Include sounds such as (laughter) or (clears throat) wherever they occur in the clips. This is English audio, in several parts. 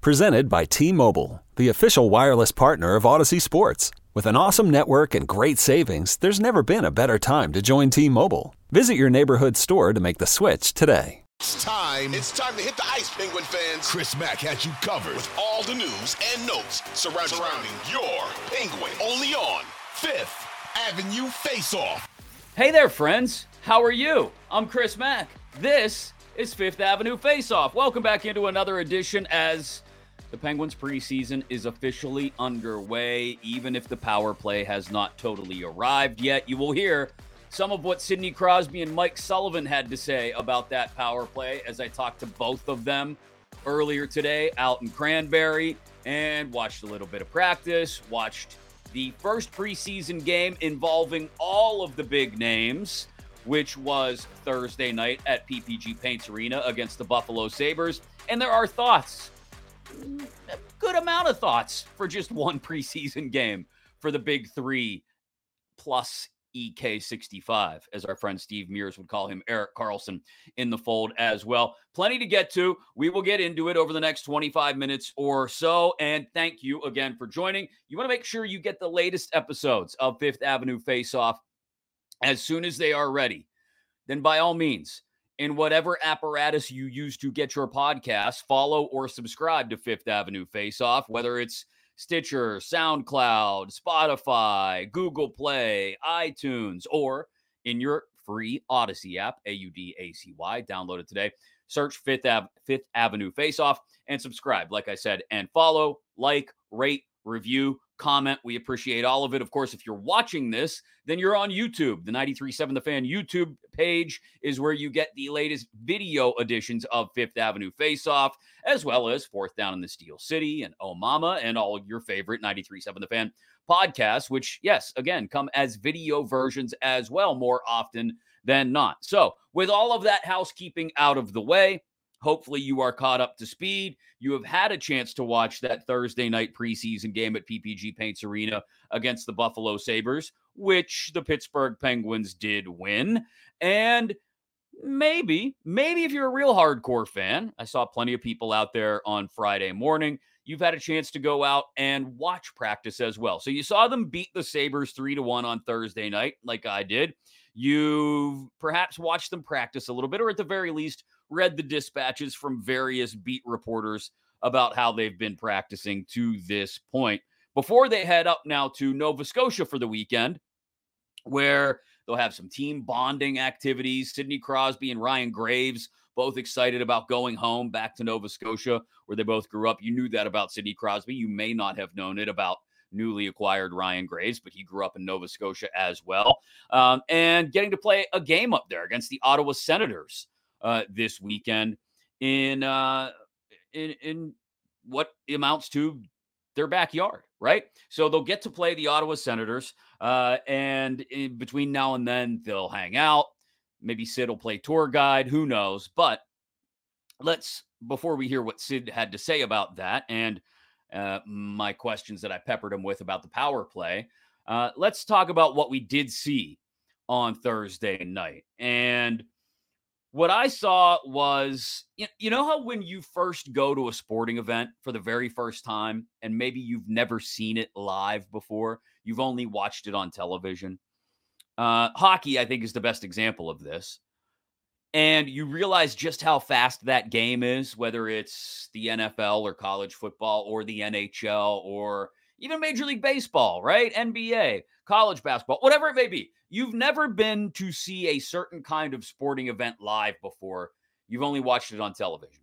Presented by T Mobile, the official wireless partner of Audacy Sports. With an awesome network and great savings, there's never been a better time to join T Mobile. Visit your neighborhood store to make the switch today. It's time. It's time to hit the ice, Penguin fans. Chris Mack has you covered with all the news and notes surrounding, surrounding your Penguin. Only on Fifth Avenue Face Off. Hey there, friends. How are you? I'm Chris Mack. This is Fifth Avenue Face Off. Welcome back into another edition as the Penguins preseason is officially underway, even if the power play has not totally arrived yet. You will hear some of what Sidney Crosby and Mike Sullivan had to say about that power play as I talked to both of them earlier today out in Cranberry and watched a little bit of practice, watched the first preseason game involving all of the big names, which was Thursday night at PPG Paints Arena against the Buffalo Sabres. And there are thoughts, good amount of thoughts for just one (laughs) preseason game for the big three plus EK65, as our friend Steve Mears would call him, Erik Karlsson in the fold as well. Plenty to get to. We will get into it over the next 25 minutes or so. And thank you again for joining. You want to make sure you get the latest episodes of Fifth Avenue Face Off as soon as they are ready. Then, by all means, in whatever apparatus you use to get your podcast, follow or subscribe to Fifth Avenue Face Off, whether it's Stitcher, SoundCloud, Spotify, Google Play, iTunes, or in your free Audacy app, A U D A C Y. Download it today. Search Fifth, Ave- Fifth Avenue Face Off and subscribe, like I said, and follow, like, rate, review, comment. We appreciate all of it. Of course, if you're watching this, then you're on YouTube. The 937 The Fan YouTube page is where you get the latest video editions of Fifth Avenue Face Off, as well as Fourth Down in the Steel City and Oh Mama and all your favorite 937 The Fan podcasts, which, yes, again, come as video versions as well more often than not. So, with all of that housekeeping out of the way, Hopefully, you are caught up to speed. You have had a chance to watch that Thursday night preseason game at PPG Paints Arena against the Buffalo Sabres, which the Pittsburgh Penguins did win. And maybe, maybe if you're a real hardcore fan, I saw plenty of people out there on Friday morning. You've had a chance to go out and watch practice as well. So you saw them beat the Sabres three to one on Thursday night, like I did. You've perhaps watched them practice a little bit, or at the very least, read the dispatches from various beat reporters about how they've been practicing to this point before they head up now to Nova Scotia for the weekend, where they'll have some team bonding activities. Sidney Crosby and Ryan Graves both excited about going home back to Nova Scotia, where they both grew up. You knew that about Sidney Crosby. You may not have known it about newly acquired Ryan Graves, but he grew up in Nova Scotia as well. Um, and getting to play a game up there against the Ottawa Senators uh, this weekend in, uh, in in what amounts to their backyard, right? So they'll get to play the Ottawa Senators, uh, and between now and then they'll hang out. Maybe Sid will play tour guide. Who knows? But let's before we hear what Sid had to say about that and uh, my questions that I peppered him with about the power play. Uh, let's talk about what we did see on Thursday night. And what I saw was, you know, how when you first go to a sporting event for the very first time, and maybe you've never seen it live before, you've only watched it on television. Uh, hockey, I think, is the best example of this. and you realize just how fast that game is, whether it's the NFL or college football or the NHL or even Major League Baseball, right? NBA, college basketball, whatever it may be. You've never been to see a certain kind of sporting event live before. You've only watched it on television.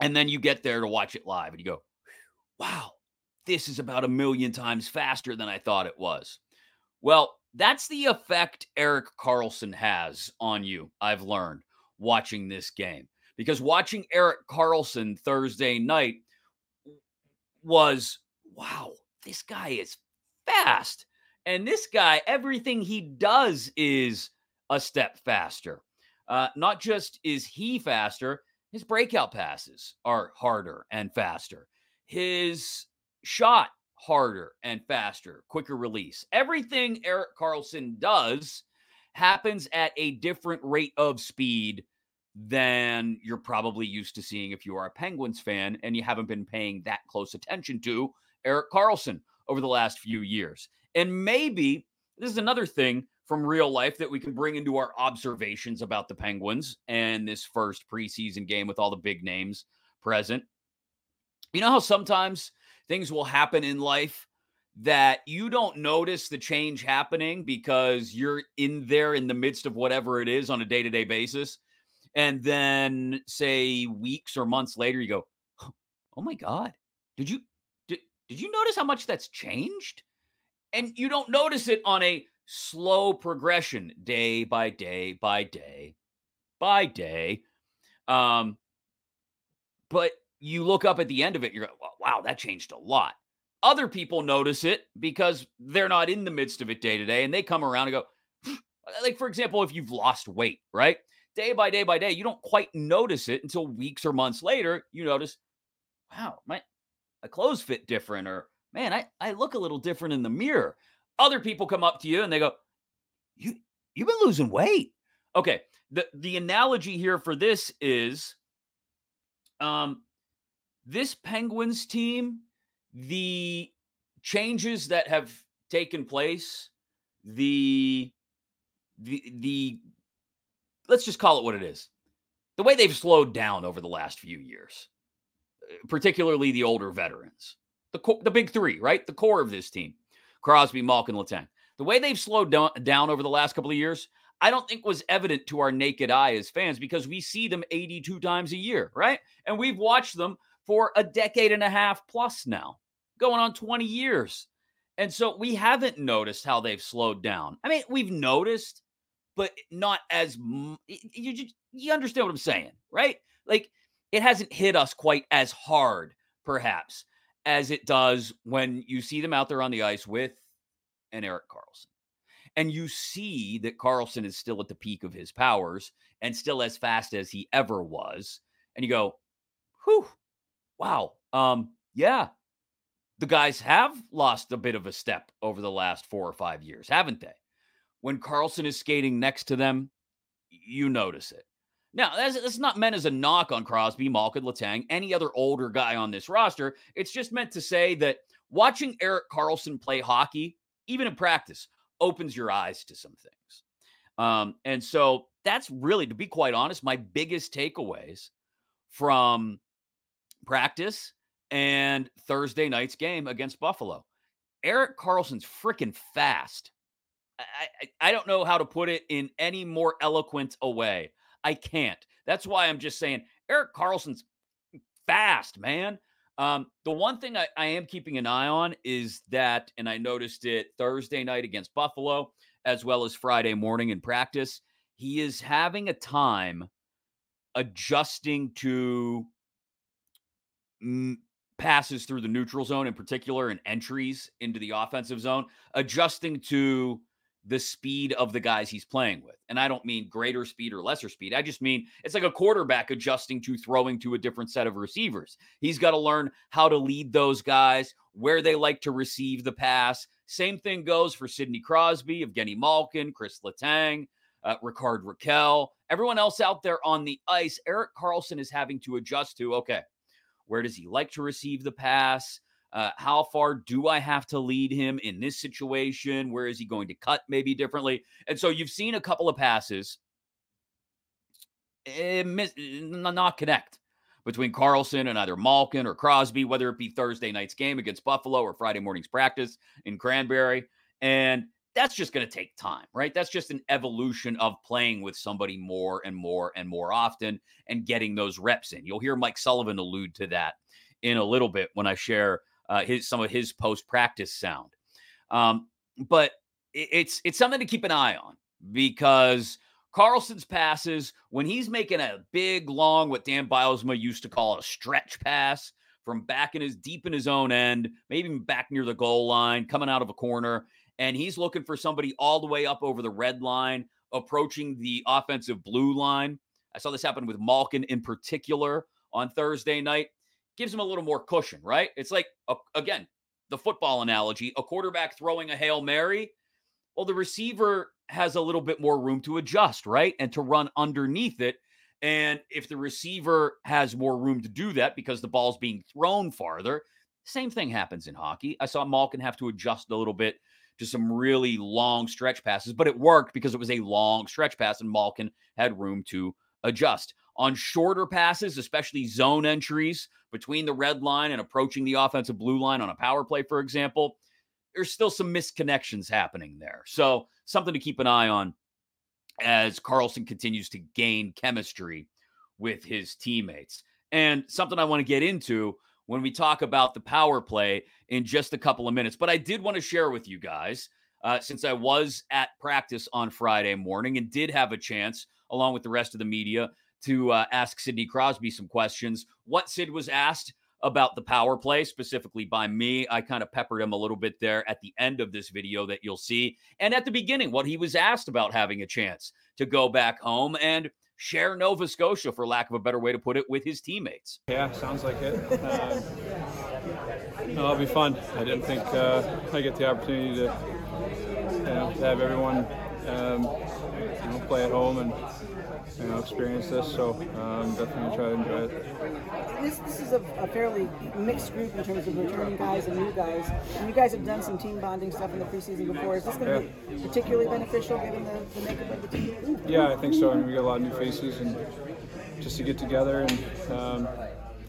And then you get there to watch it live and you go, wow, this is about a million times faster than I thought it was. Well, that's the effect Erik Karlsson has on you, I've learned watching this game. Because watching Erik Karlsson Thursday night was wow, this guy is fast. And this guy, everything he does is a step faster. Uh, not just is he faster, his breakout passes are harder and faster. His shot harder and faster, quicker release. Everything Erik Karlsson does happens at a different rate of speed than you're probably used to seeing if you are a Penguins fan and you haven't been paying that close attention to Erik Karlsson over the last few years. And maybe this is another thing from real life that we can bring into our observations about the Penguins and this first preseason game with all the big names present. You know how sometimes things will happen in life that you don't notice the change happening because you're in there in the midst of whatever it is on a day to day basis. And then, say, weeks or months later, you go, Oh my God, did you? Did, you notice how much that's changed? And you don't notice it on a slow progression, day by day by day by day. Um, but you look up at the end of it, you're like, wow, that changed a lot. Other people notice it because they're not in the midst of it day to day and they come around and go, (sighs) like, for example, if you've lost weight, right? Day by day by day, you don't quite notice it until weeks or months later. You notice, wow, my, my clothes fit different, or man, I, I look a little different in the mirror. Other people come up to you and they go, You you've been losing weight. Okay. The the analogy here for this is um this Penguins team, the changes that have taken place, the the the let's just call it what it is. The way they've slowed down over the last few years, particularly the older veterans, the the big three, right? The core of this team, Crosby, Malkin, Letang. The way they've slowed down, down over the last couple of years, I don't think was evident to our naked eye as fans because we see them 82 times a year, right? And we've watched them for a decade and a half plus now, going on 20 years. And so we haven't noticed how they've slowed down. I mean, we've noticed, but not as you you understand what I'm saying, right? Like it hasn't hit us quite as hard, perhaps, as it does when you see them out there on the ice with an Erik Karlsson. And you see that Karlsson is still at the peak of his powers and still as fast as he ever was. And you go, whew, wow, um, yeah, the guys have lost a bit of a step over the last four or five years, haven't they? When Karlsson is skating next to them, you notice it. Now, that's, that's not meant as a knock on Crosby, Malkin, Letang, any other older guy on this roster. It's just meant to say that watching Erik Karlsson play hockey, even in practice, opens your eyes to some things. Um, and so that's really, to be quite honest, my biggest takeaways from practice and Thursday night's game against Buffalo. Erik Karlsson's freaking fast. I, I, I don't know how to put it in any more eloquent a way. I can't. That's why I'm just saying Erik Karlsson's fast, man. Um, the one thing I, I am keeping an eye on is that, and I noticed it Thursday night against Buffalo, as well as Friday morning in practice, he is having a time adjusting to passes through the neutral zone in particular and entries into the offensive zone, adjusting to the speed of the guys he's playing with. And I don't mean greater speed or lesser speed. I just mean it's like a quarterback adjusting to throwing to a different set of receivers. He's got to learn how to lead those guys, where they like to receive the pass. Same thing goes for Sidney Crosby, Evgeny Malkin, Chris Letang, uh, Rickard Rakell, everyone else out there on the ice. Erik Karlsson is having to adjust to okay, where does he like to receive the pass? Uh, how far do I have to lead him in this situation? Where is he going to cut maybe differently? And so you've seen a couple of passes eh, miss, not connect between Karlsson and either Malkin or Crosby, whether it be Thursday night's game against Buffalo or Friday morning's practice in Cranberry. And that's just going to take time, right? That's just an evolution of playing with somebody more and more and more often and getting those reps in. You'll hear Mike Sullivan allude to that in a little bit when I share uh, his some of his post practice sound. Um, but it's it's something to keep an eye on because Karlsson's passes when he's making a big long what Dan Bylsma used to call a stretch pass from back in his deep in his own end, maybe back near the goal line, coming out of a corner, and he's looking for somebody all the way up over the red line, approaching the offensive blue line. I saw this happen with Malkin in particular on Thursday night. Gives him a little more cushion, right? It's like again, the football analogy, a quarterback throwing a Hail Mary well, the receiver has a little bit more room to adjust, right? And to run underneath it. And if the receiver has more room to do that because the ball's being thrown farther, same thing happens in hockey. I saw Malkin have to adjust a little bit to some really long stretch passes, but it worked because it was a long stretch pass and Malkin had room to adjust. On shorter passes, especially zone entries between the red line and approaching the offensive blue line on a power play, for example, there's still some misconnections happening there. So something to keep an eye on as Karlsson continues to gain chemistry with his teammates. And something I want to get into when we talk about the power play in just a couple of minutes. But I did want to share with you guys, uh, since I was at practice on Friday morning and did have a chance, along with the rest of the media, to uh, ask Sidney Crosby some questions. What Sid was asked about the power play, specifically by me. I kind of peppered him a little bit there at the end of this video that you'll see. And at the beginning, what he was asked about having a chance to go back home and share Nova Scotia, for lack of a better way to put it, with his teammates. Yeah, sounds like it. Uh, no, it'll be fun. I didn't think uh, I get the opportunity to, you know, to have everyone um, you know, play at home and you know, experience this. So um, definitely try to enjoy it. This, this is a, a, fairly mixed group in terms of returning guys and new guys. And you guys have done some team bonding stuff in the preseason before. Is this going to yeah. be particularly beneficial given the, the makeup of the team? Yeah, I think so. I mean, we got a lot of new faces and just to get together and um,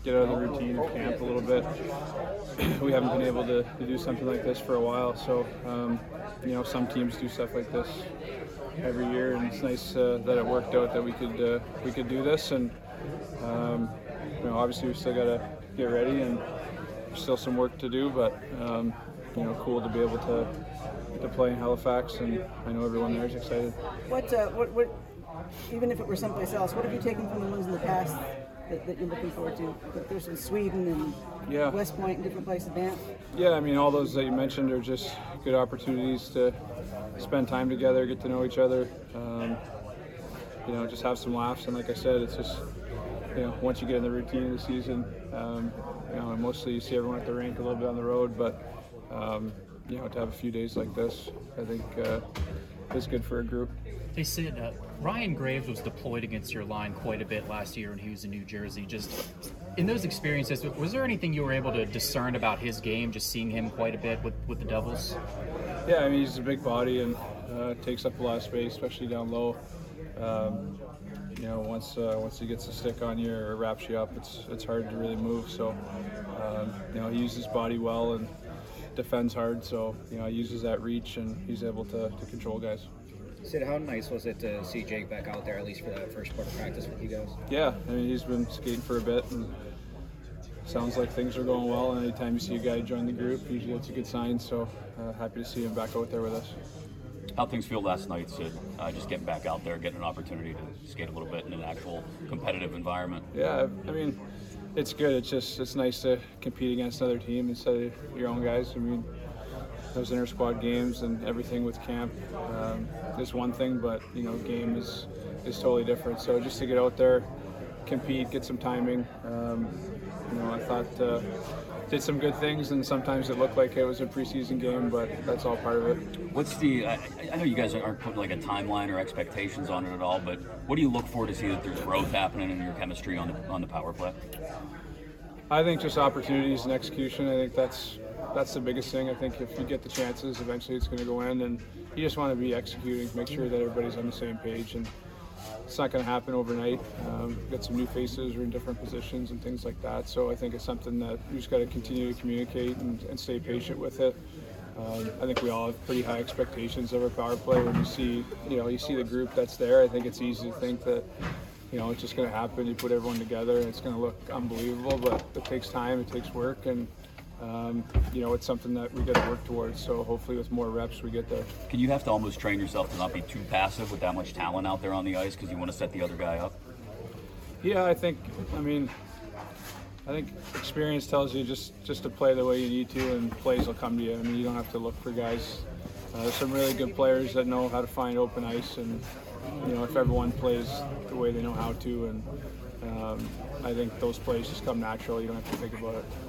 get out of the routine of camp a little bit. (clears throat) we haven't been able to, to, do something like this for a while. So, um, you know, some teams do stuff like this every year, and it's nice uh, that it worked out that we could uh, we could do this. And um, you know, obviously we still got to get ready, and still some work to do. But um, you know, cool to be able to to play in Halifax, and I know everyone there is excited. What uh, what what? Even if it were someplace else, what have you taken from the ones in the past that, that, you're looking forward to? But there's in Sweden and yeah. West Point and different places, Banff. Yeah, I mean, all those that you mentioned are just good opportunities to spend time together, get to know each other, um, you know, just have some laughs. And like I said, it's just, you know, once you get in the routine of the season, um, you know, mostly you see everyone at the rink a little bit on the road, but, um, you know, to have a few days like this, I think uh, is good for a group. They said uh, Ryan Graves was deployed against your line quite a bit last year when he was in New Jersey. Just in those experiences, was there anything you were able to discern about his game, just seeing him quite a bit with, with the Devils? Yeah, I mean, he's a big body and uh, takes up a lot of space, especially down low. Um, you know, once uh, once he gets a stick on you or wraps you up, it's it's hard to really move. So, um, you know, he uses his body well and defends hard. So, you know, he uses that reach and he's able to, to control guys. Sid, how nice was it to see Jake back out there, at least for that first part of practice with you guys? Yeah, I mean, he's been skating for a bit, and sounds like things are going well. And anytime you see a guy join the group, usually it's a good sign. So uh, happy to see him back out there with us. How things feel last night, Sid? Uh, just getting back out there, getting an opportunity to skate a little bit in an actual competitive environment. Yeah, I mean, it's good. It's just it's nice to compete against another team instead of your own guys. I mean, those inter squad games and everything with camp um, is one thing, but you know, game is is totally different. So just to get out there, compete, get some timing. Um, you know, I thought uh, did some good things, and sometimes it looked like it was a preseason game, but that's all part of it. What's the? I, I know you guys aren't putting like a timeline or expectations on it at all, but what do you look for to see that there's growth happening in your chemistry on the on the power play? I think just opportunities and execution. I think that's that's the biggest thing. I think if you get the chances, eventually it's going to go in, and you just want to be executing, make sure that everybody's on the same page, and it's not going to happen overnight. Um, got some new faces, we're in different positions and things like that. So I think it's something that you just got to continue to communicate and, and stay patient with it. Um, I think we all have pretty high expectations of our power play. When you see, you know, you see the group that's there, I think it's easy to think that, you know, it's just going to happen. You put everyone together, and it's going to look unbelievable. But it takes time, it takes work, and um, you know, it's something that we got to work towards. So hopefully, with more reps, we get there. Can you have to almost train yourself to not be too passive with that much talent out there on the ice because you want to set the other guy up? Yeah, I think. I mean, I think experience tells you just just to play the way you need to, and plays will come to you. I mean, you don't have to look for guys. Uh, there's some really good players that know how to find open ice, and you know, if everyone plays the way they know how to, and um, I think those plays just come natural. You don't have to think about it.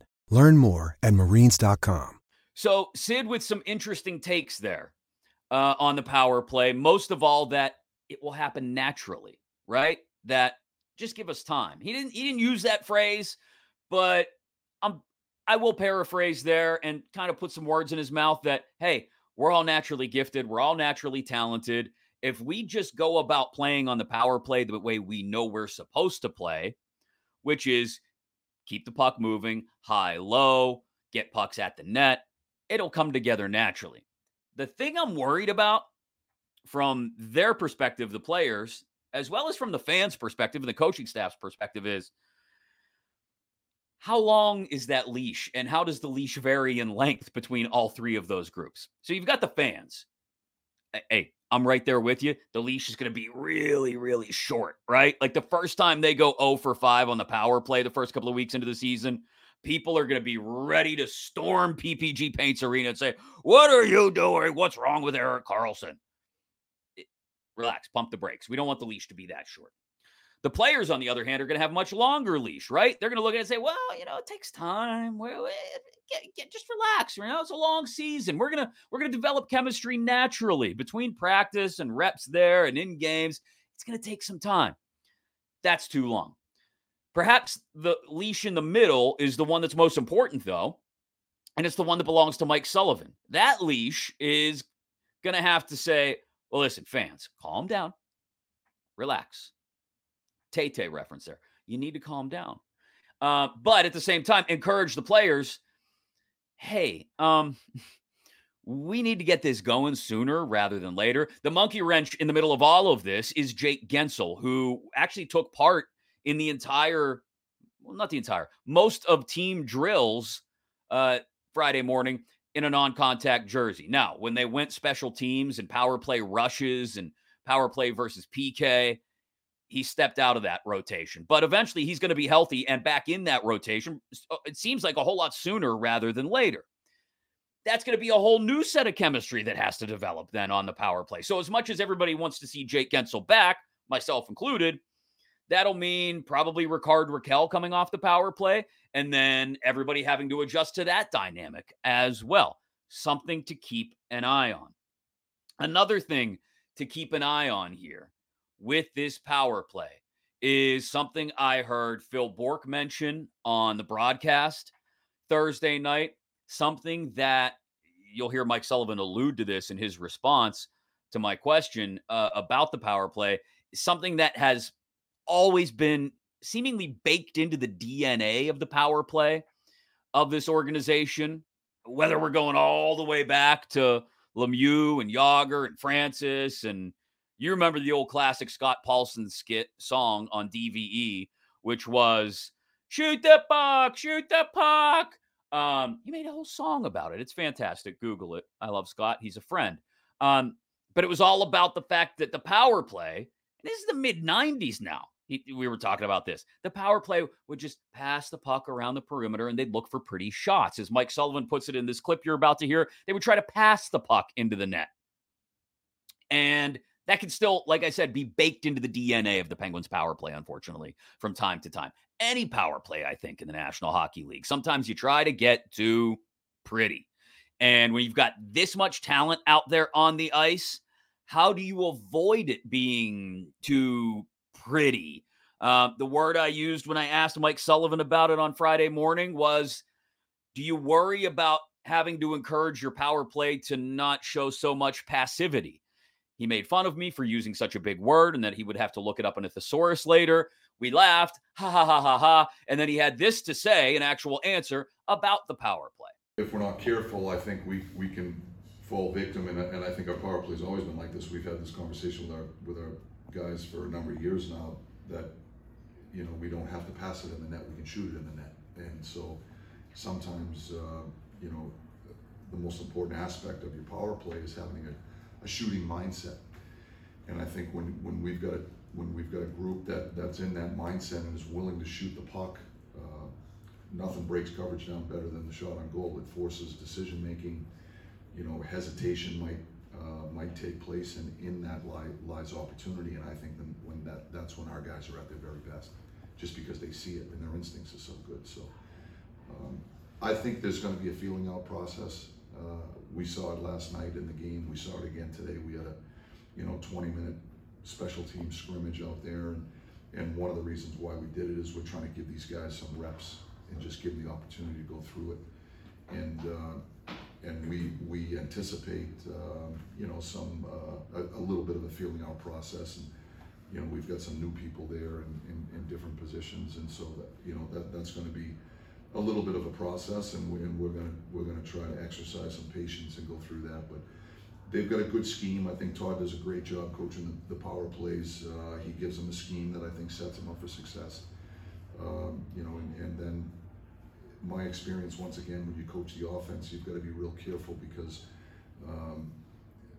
Learn more at marines.com. So, Sid with some interesting takes there uh, on the power play. Most of all, that it will happen naturally, right? That just give us time. He didn't. He didn't use that phrase, but I'm. I will paraphrase there and kind of put some words in his mouth that hey, we're all naturally gifted. We're all naturally talented. If we just go about playing on the power play the way we know we're supposed to play, which is keep the puck moving, high, low, get pucks at the net. It'll come together naturally. The thing I'm worried about from their perspective, the players, as well as from the fans' perspective and the coaching staff's perspective, is how long is that leash and how does the leash vary in length between all three of those groups? So you've got the fans. Hey, I'm right there with you. The leash is going to be really, really short, right? Like the first time they go 0 for 5 on the power play the first couple of weeks into the season, people are going to be ready to storm PPG Paints Arena and say, What are you doing? What's wrong with Erik Karlsson? Relax, pump the brakes. We don't want the leash to be that short. The players, on the other hand, are going to have much longer leash, right? They're going to look at it and say, well, you know, it takes time. Well, get, get, just relax. You know, it's a long season. We're gonna we're gonna develop chemistry naturally between practice and reps there and in games. It's gonna take some time. That's too long. Perhaps the leash in the middle is the one that's most important, though, and it's the one that belongs to Mike Sullivan. That leash is gonna have to say, well, listen, fans, calm down, relax Tay Tay reference there. You need to calm down. Uh, but at the same time, encourage the players. Hey, um, (laughs) we need to get this going sooner rather than later. The monkey wrench in the middle of all of this is Jake Guentzel, who actually took part in the entire, well, not the entire, most of team drills uh, Friday morning in a non contact jersey. Now, when they went special teams and power play rushes and power play versus PK, he stepped out of that rotation. But eventually he's going to be healthy and back in that rotation. Uh, it seems like a whole lot sooner rather than later that's going to be a whole new set of chemistry that has to develop then on the power play. So, as much as everybody wants to see Jake Guentzel back, myself included, that'll mean probably Rickard Rakell coming off the power play, and then everybody having to adjust to that dynamic as well. Something to keep an eye on. Another thing to keep an eye on here with this power play is something I heard Phil Bourque mention on the broadcast Thursday night something that you'll hear Mike Sullivan allude to this in his response to my question uh, about the power play, something that has always been seemingly baked into the DNA of the power play of this organization, whether we're going all the way back to Lemieux and Jagr and Francis and you remember the old classic Scott Paulsen skit song on DVE, which was shoot the puck, shoot the puck. Um, he made a whole song about it. It's fantastic. Google it. I love Scott. He's a friend. Um, but it was all about the fact that the power play, this is the mid 90s now. He, we were talking about this. The power play would just pass the puck around the perimeter and they'd look for pretty shots. As Mike Sullivan puts it in this clip you're about to hear, they would try to pass the puck into the net. And that can still, like I said, be baked into the DNA of the Penguins power play, unfortunately, from time to time any power play, I think, in the National Hockey League. Sometimes you try to get too pretty. And when you've got this much talent out there on the ice, how do you avoid it being too pretty? Uh, the word I used when I asked Mike Sullivan about it on Friday morning was Do you worry about having to encourage your power play to not show so much passivity? He made fun of me for using such a big word and that he would have to look it up in a thesaurus later. We laughed, ha ha ha ha ha. And then he had this to say, an actual answer about the power play. If we're not careful, I think we, we can fall victim. And, and I think our power play has always been like this. We've had this conversation with our, with our guys for a number of years now that, you know, we don't have to pass it in the net, we can shoot it in the net. And so sometimes, uh, you know, the most important aspect of your power play is having a, a shooting mindset. And I think when, when we've got when we've got a group that, that's in that mindset and is willing to shoot the puck, uh, nothing breaks coverage down better than the shot on goal. It forces decision making. You know, hesitation might uh, might take place, and in that lie, lies opportunity. And I think then when that that's when our guys are at their very best, just because they see it and their instincts are so good. So um, I think there's going to be a feeling out process. Uh, we saw it last night in the game. We saw it again today. We had a you know 20 minute special team scrimmage out there. And, and one of the reasons why we did it is we're trying to give these guys some reps and just give them the opportunity to go through it. And, uh, and we, we anticipate, uh, you know, some, uh, a, a, little bit of a feeling out process. And, you know, we've got some new people there in, in, in different positions. And so that, you know, that, that's going to be a little bit of a process and, we, and we're going to, we're to try to exercise some patience and go through that. But, they've got a good scheme. I think Todd does a great job coaching the, the power plays. Uh, he gives them a scheme that I think sets them up for success. Um, you know, and, and, then my experience once again when you coach the offense, you've got to be real careful because um,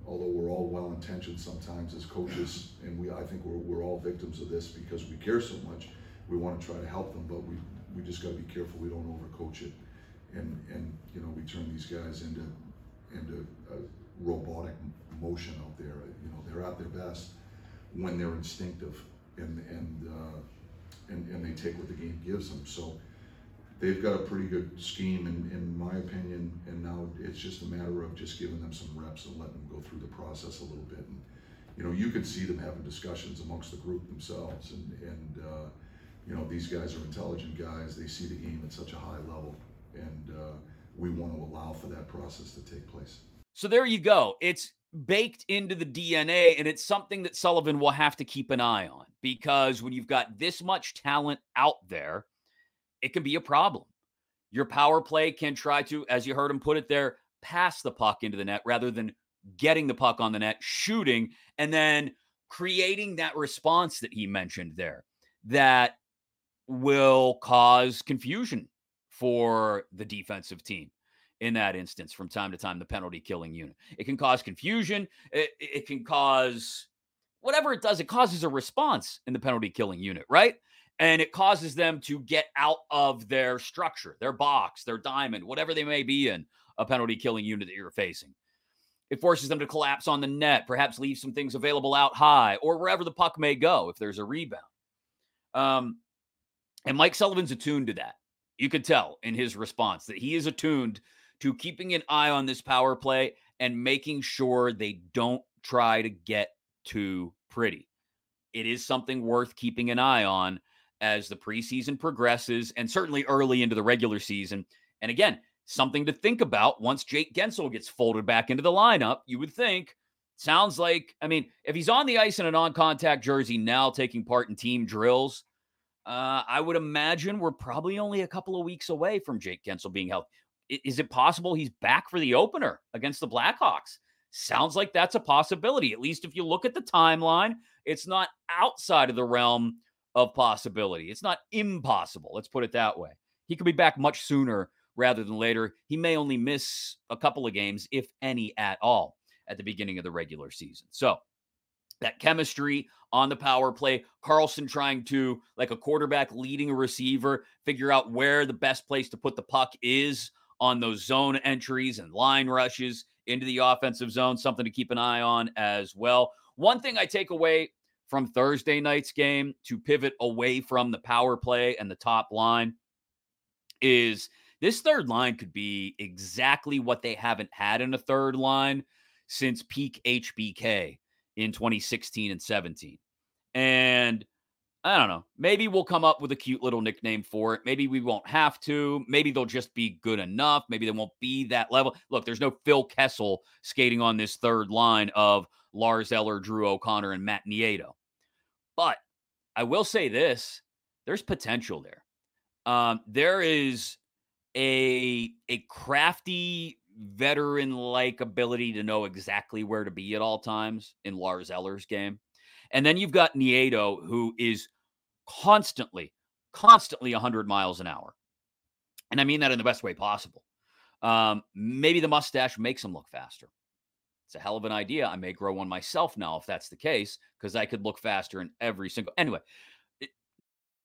although we're all well intentioned sometimes as coaches, and we I think we're, we're all victims of this because we care so much. We want to try to help them, but we we just got to be careful we don't overcoach it, and and you know we turn these guys into into robotic motion out there. You know, they're at their best when they're instinctive and and uh, and, and they take what the game gives them. So they've got a pretty good scheme, in, in my opinion. And now it's just a matter of just giving them some reps and letting them go through the process a little bit. And you know, you could see them having discussions amongst the group themselves. And and uh, you know, these guys are intelligent guys. They see the game at such a high level, and uh, we want to allow for that process to take place. So there you go. It's baked into the DNA, and it's something that Sullivan will have to keep an eye on because when you've got this much talent out there, it can be a problem. Your power play can try to, as you heard him put it there, pass the puck into the net rather than getting the puck on the net, shooting, and then creating that response that he mentioned there that will cause confusion for the defensive team in that instance from time to time the penalty killing unit. It can cause confusion it, it, can cause whatever it does it causes a response in the penalty killing unit right? And it causes them to get out of their structure their box their diamond whatever they may be in a penalty killing unit that you're facing. It forces them to collapse on the net perhaps leave some things available out high or wherever the puck may go if there's a rebound. Um, and mike sullivan's attuned to that you could tell in his response that he is attuned to keeping an eye on this power play and making sure they don't try to get too pretty. It is something worth keeping an eye on as the preseason progresses and certainly early into the regular season. And again, something to think about once Jake Guentzel gets folded back into the lineup. You would think, sounds like, I mean, if he's on the ice in a non contact jersey now taking part in team drills, uh, I would imagine we're probably only a couple of weeks away from Jake Guentzel being healthy is it possible he's back for the opener against the Blackhawks? Sounds like that's a possibility. At least if you look at the timeline, it's not outside of the realm of possibility. It's not impossible. Let's put it that way. He could be back much sooner rather than later. He may only miss a couple of games, if any at all, at the beginning of the regular season. So that chemistry on the power play, Karlsson trying to, like a quarterback leading a receiver, figure out where the best place to put the puck is on those zone entries and line rushes into the offensive zone, something to keep an eye on as well. One thing I take away from Thursday night's game to pivot away from the power play and the top line is this third line could be exactly what they haven't had in a third line since peak HBK in 2016 and 17. And I don't know. Maybe we'll come up with a cute little nickname for it. Maybe we won't have to. Maybe they'll just be good enough. Maybe they won't be that level. Look, there's no Phil Kessel skating on this third line of Lars Eller, Drew O'Connor, and Matt Nieto. But I will say this there's potential there. Um, there is a a crafty veteran like ability to know exactly where to be at all times in Lars Eller's game. And then you've got Nieto, who is constantly, constantly 100 miles an hour. And I mean that in the best way possible. Um, maybe the mustache makes him look faster. It's a hell of an idea. I may grow one myself now if that's the case, because I could look faster in every single. Anyway,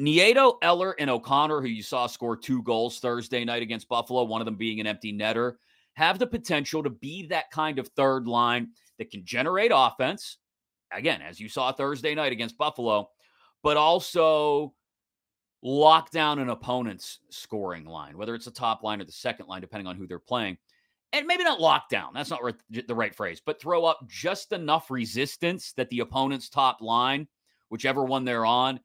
Nieto, Eller, and O'Connor, who you saw score two goals Thursday night against Buffalo, one of them being an empty netter, have the potential to be that kind of third line that can generate offense. Again, as you saw Thursday night against Buffalo, but also lock down an opponent's scoring line, whether it's the top line or the second line, depending on who they're playing. And maybe not lock down, that's not the right phrase, but throw up just enough resistance that the opponent's top line, whichever one they're on,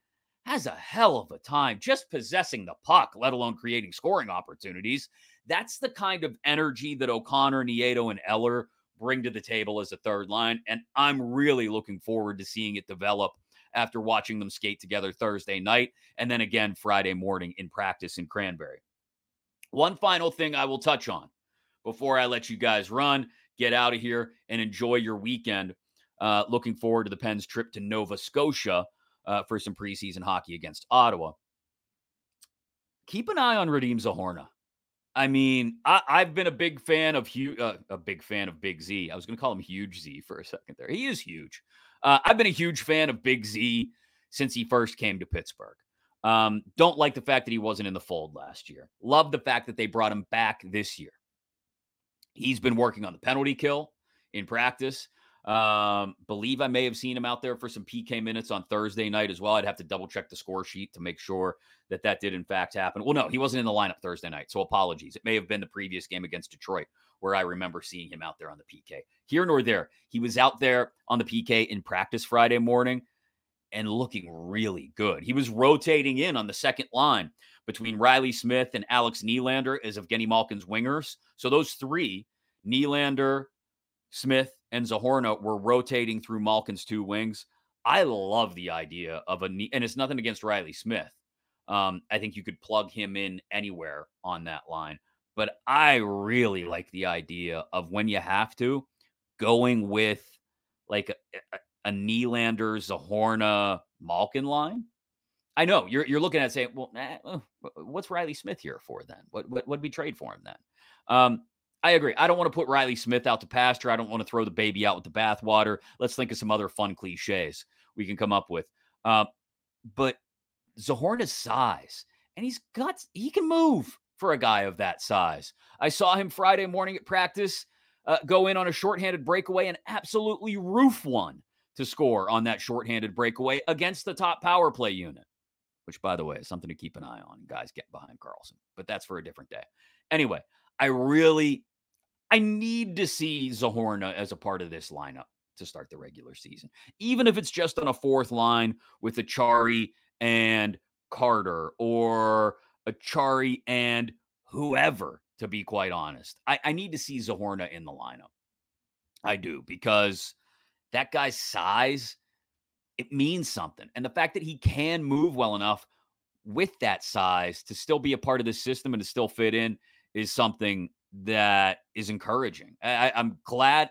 has a hell of a time just possessing the puck, let alone creating scoring opportunities. That's the kind of energy that O'Connor, Nieto, and Eller bring to the table as a third line. And I'm really looking forward to seeing it develop after watching them skate together Thursday night and then again Friday morning in practice in Cranberry. One final thing I will touch on before I let you guys run, get out of here, and enjoy your weekend. Uh, looking forward to the Pens trip to Nova Scotia uh, for some preseason hockey against Ottawa. Keep an eye on Radim Zohorna. I mean, I, have been a big fan of uh, a big fan of Big Z. I was going to call him Huge Z for a second there. He is huge. Uh, I've been a huge fan of Big Z since he first came to Pittsburgh. Um, don't like the fact that he wasn't in the fold last year. Love the fact that they brought him back this year. He's been working on the penalty kill in practice. Um, believe I may have seen him out there for some PK minutes on Thursday night as well. I'd have to double check the score sheet to make sure that that did in fact happen. Well, no, he wasn't in the lineup Thursday night, so apologies. It may have been the previous game against Detroit where I remember seeing him out there on the PK. Here nor there, he was out there on the PK in practice Friday morning and looking really good. He was rotating in on the second line between Reilly Smith and Alex Nylander as Evgeny Malkin's wingers. So those three, Nylander, Smith, and Zohorna were rotating through Malkin's two wings. I love the idea of a and it's nothing against Reilly Smith. Um, I think you could plug him in anywhere on that line. But I really like the idea of when you have to going with like a, a Nylander, Zohorna, Malkin line. I know you're you're looking at saying, well, eh, what's Reilly Smith here for then? What what would we trade for him then? Um, I agree. I don't want to put Reilly Smith out to pasture. I don't want to throw the baby out with the bathwater. Let's think of some other fun cliches we can come up with. Uh, but Zohorna's size, and he's got he can move for a guy of that size. I saw him Friday morning at practice uh, go in on a shorthanded breakaway and absolutely roof one to score on that shorthanded breakaway against the top power play unit, which, by the way, is something to keep an eye on. Guys get behind Karlsson, but that's for a different day. Anyway, I really I need to see Zohorna as a part of this lineup to start the regular season, even if it's just on a fourth line with Acciari and Carter or Acciari and whoever, to be quite honest. I, I need to see Zohorna in the lineup. I do, because that guy's size, it means something. And the fact that he can move well enough with that size to still be a part of the system and to still fit in is something that is encouraging. I, am glad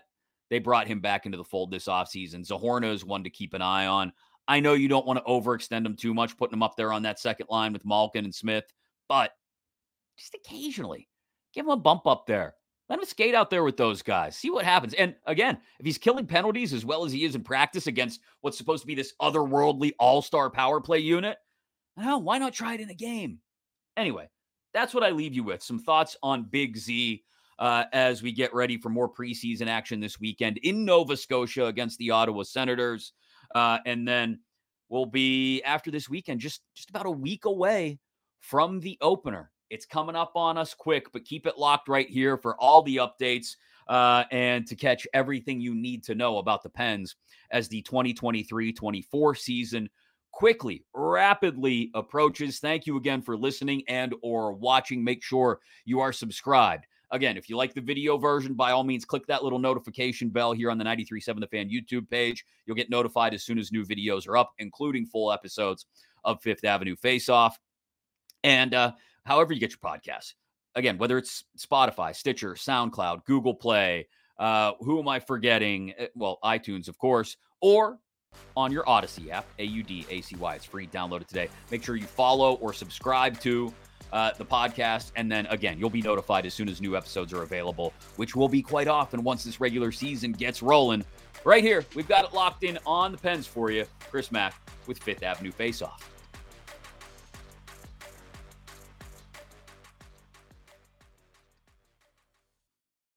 they brought him back into the fold this offseason. Zohorna is one to keep an eye on. I know you don't want to overextend him too much, putting him up there on that second line with Malkin and Smith, but just occasionally give him a bump up there. Let him skate out there with those guys. See what happens. And again, if he's killing penalties as well as he is in practice against what's supposed to be this otherworldly all star power play unit, know, why not try it in a game? Anyway, that's what I leave you with. Some thoughts on Big Z uh, as we get ready for more preseason action this weekend in Nova Scotia against the Ottawa Senators. Uh, and then we'll be after this weekend, just just about a week away from the opener. It's coming up on us quick, but keep it locked right here for all the updates uh, and to catch everything you need to know about the Pens as the 2023 24 season quickly, rapidly approaches. Thank you again for listening and or watching. Make sure you are subscribed. Again, if you like the video version, by all means, click that little notification bell here on the 937 The Fan YouTube page. You'll get notified as soon as new videos are up, including full episodes of Fifth Avenue Face Off. And uh, however you get your podcasts, again, whether it's Spotify, Stitcher, SoundCloud, Google Play, uh, who am I forgetting? Eh, well, iTunes, of course, or on your Audacy app, A U D A C Y. It's free. Download it today. Make sure you follow or subscribe to uh, the podcast. And then again, you'll be notified as soon as new episodes are available, which will be quite often once this regular season gets rolling. Right here, we've got it locked in on the pens for you. Chris Mack with Fifth Avenue Face Off.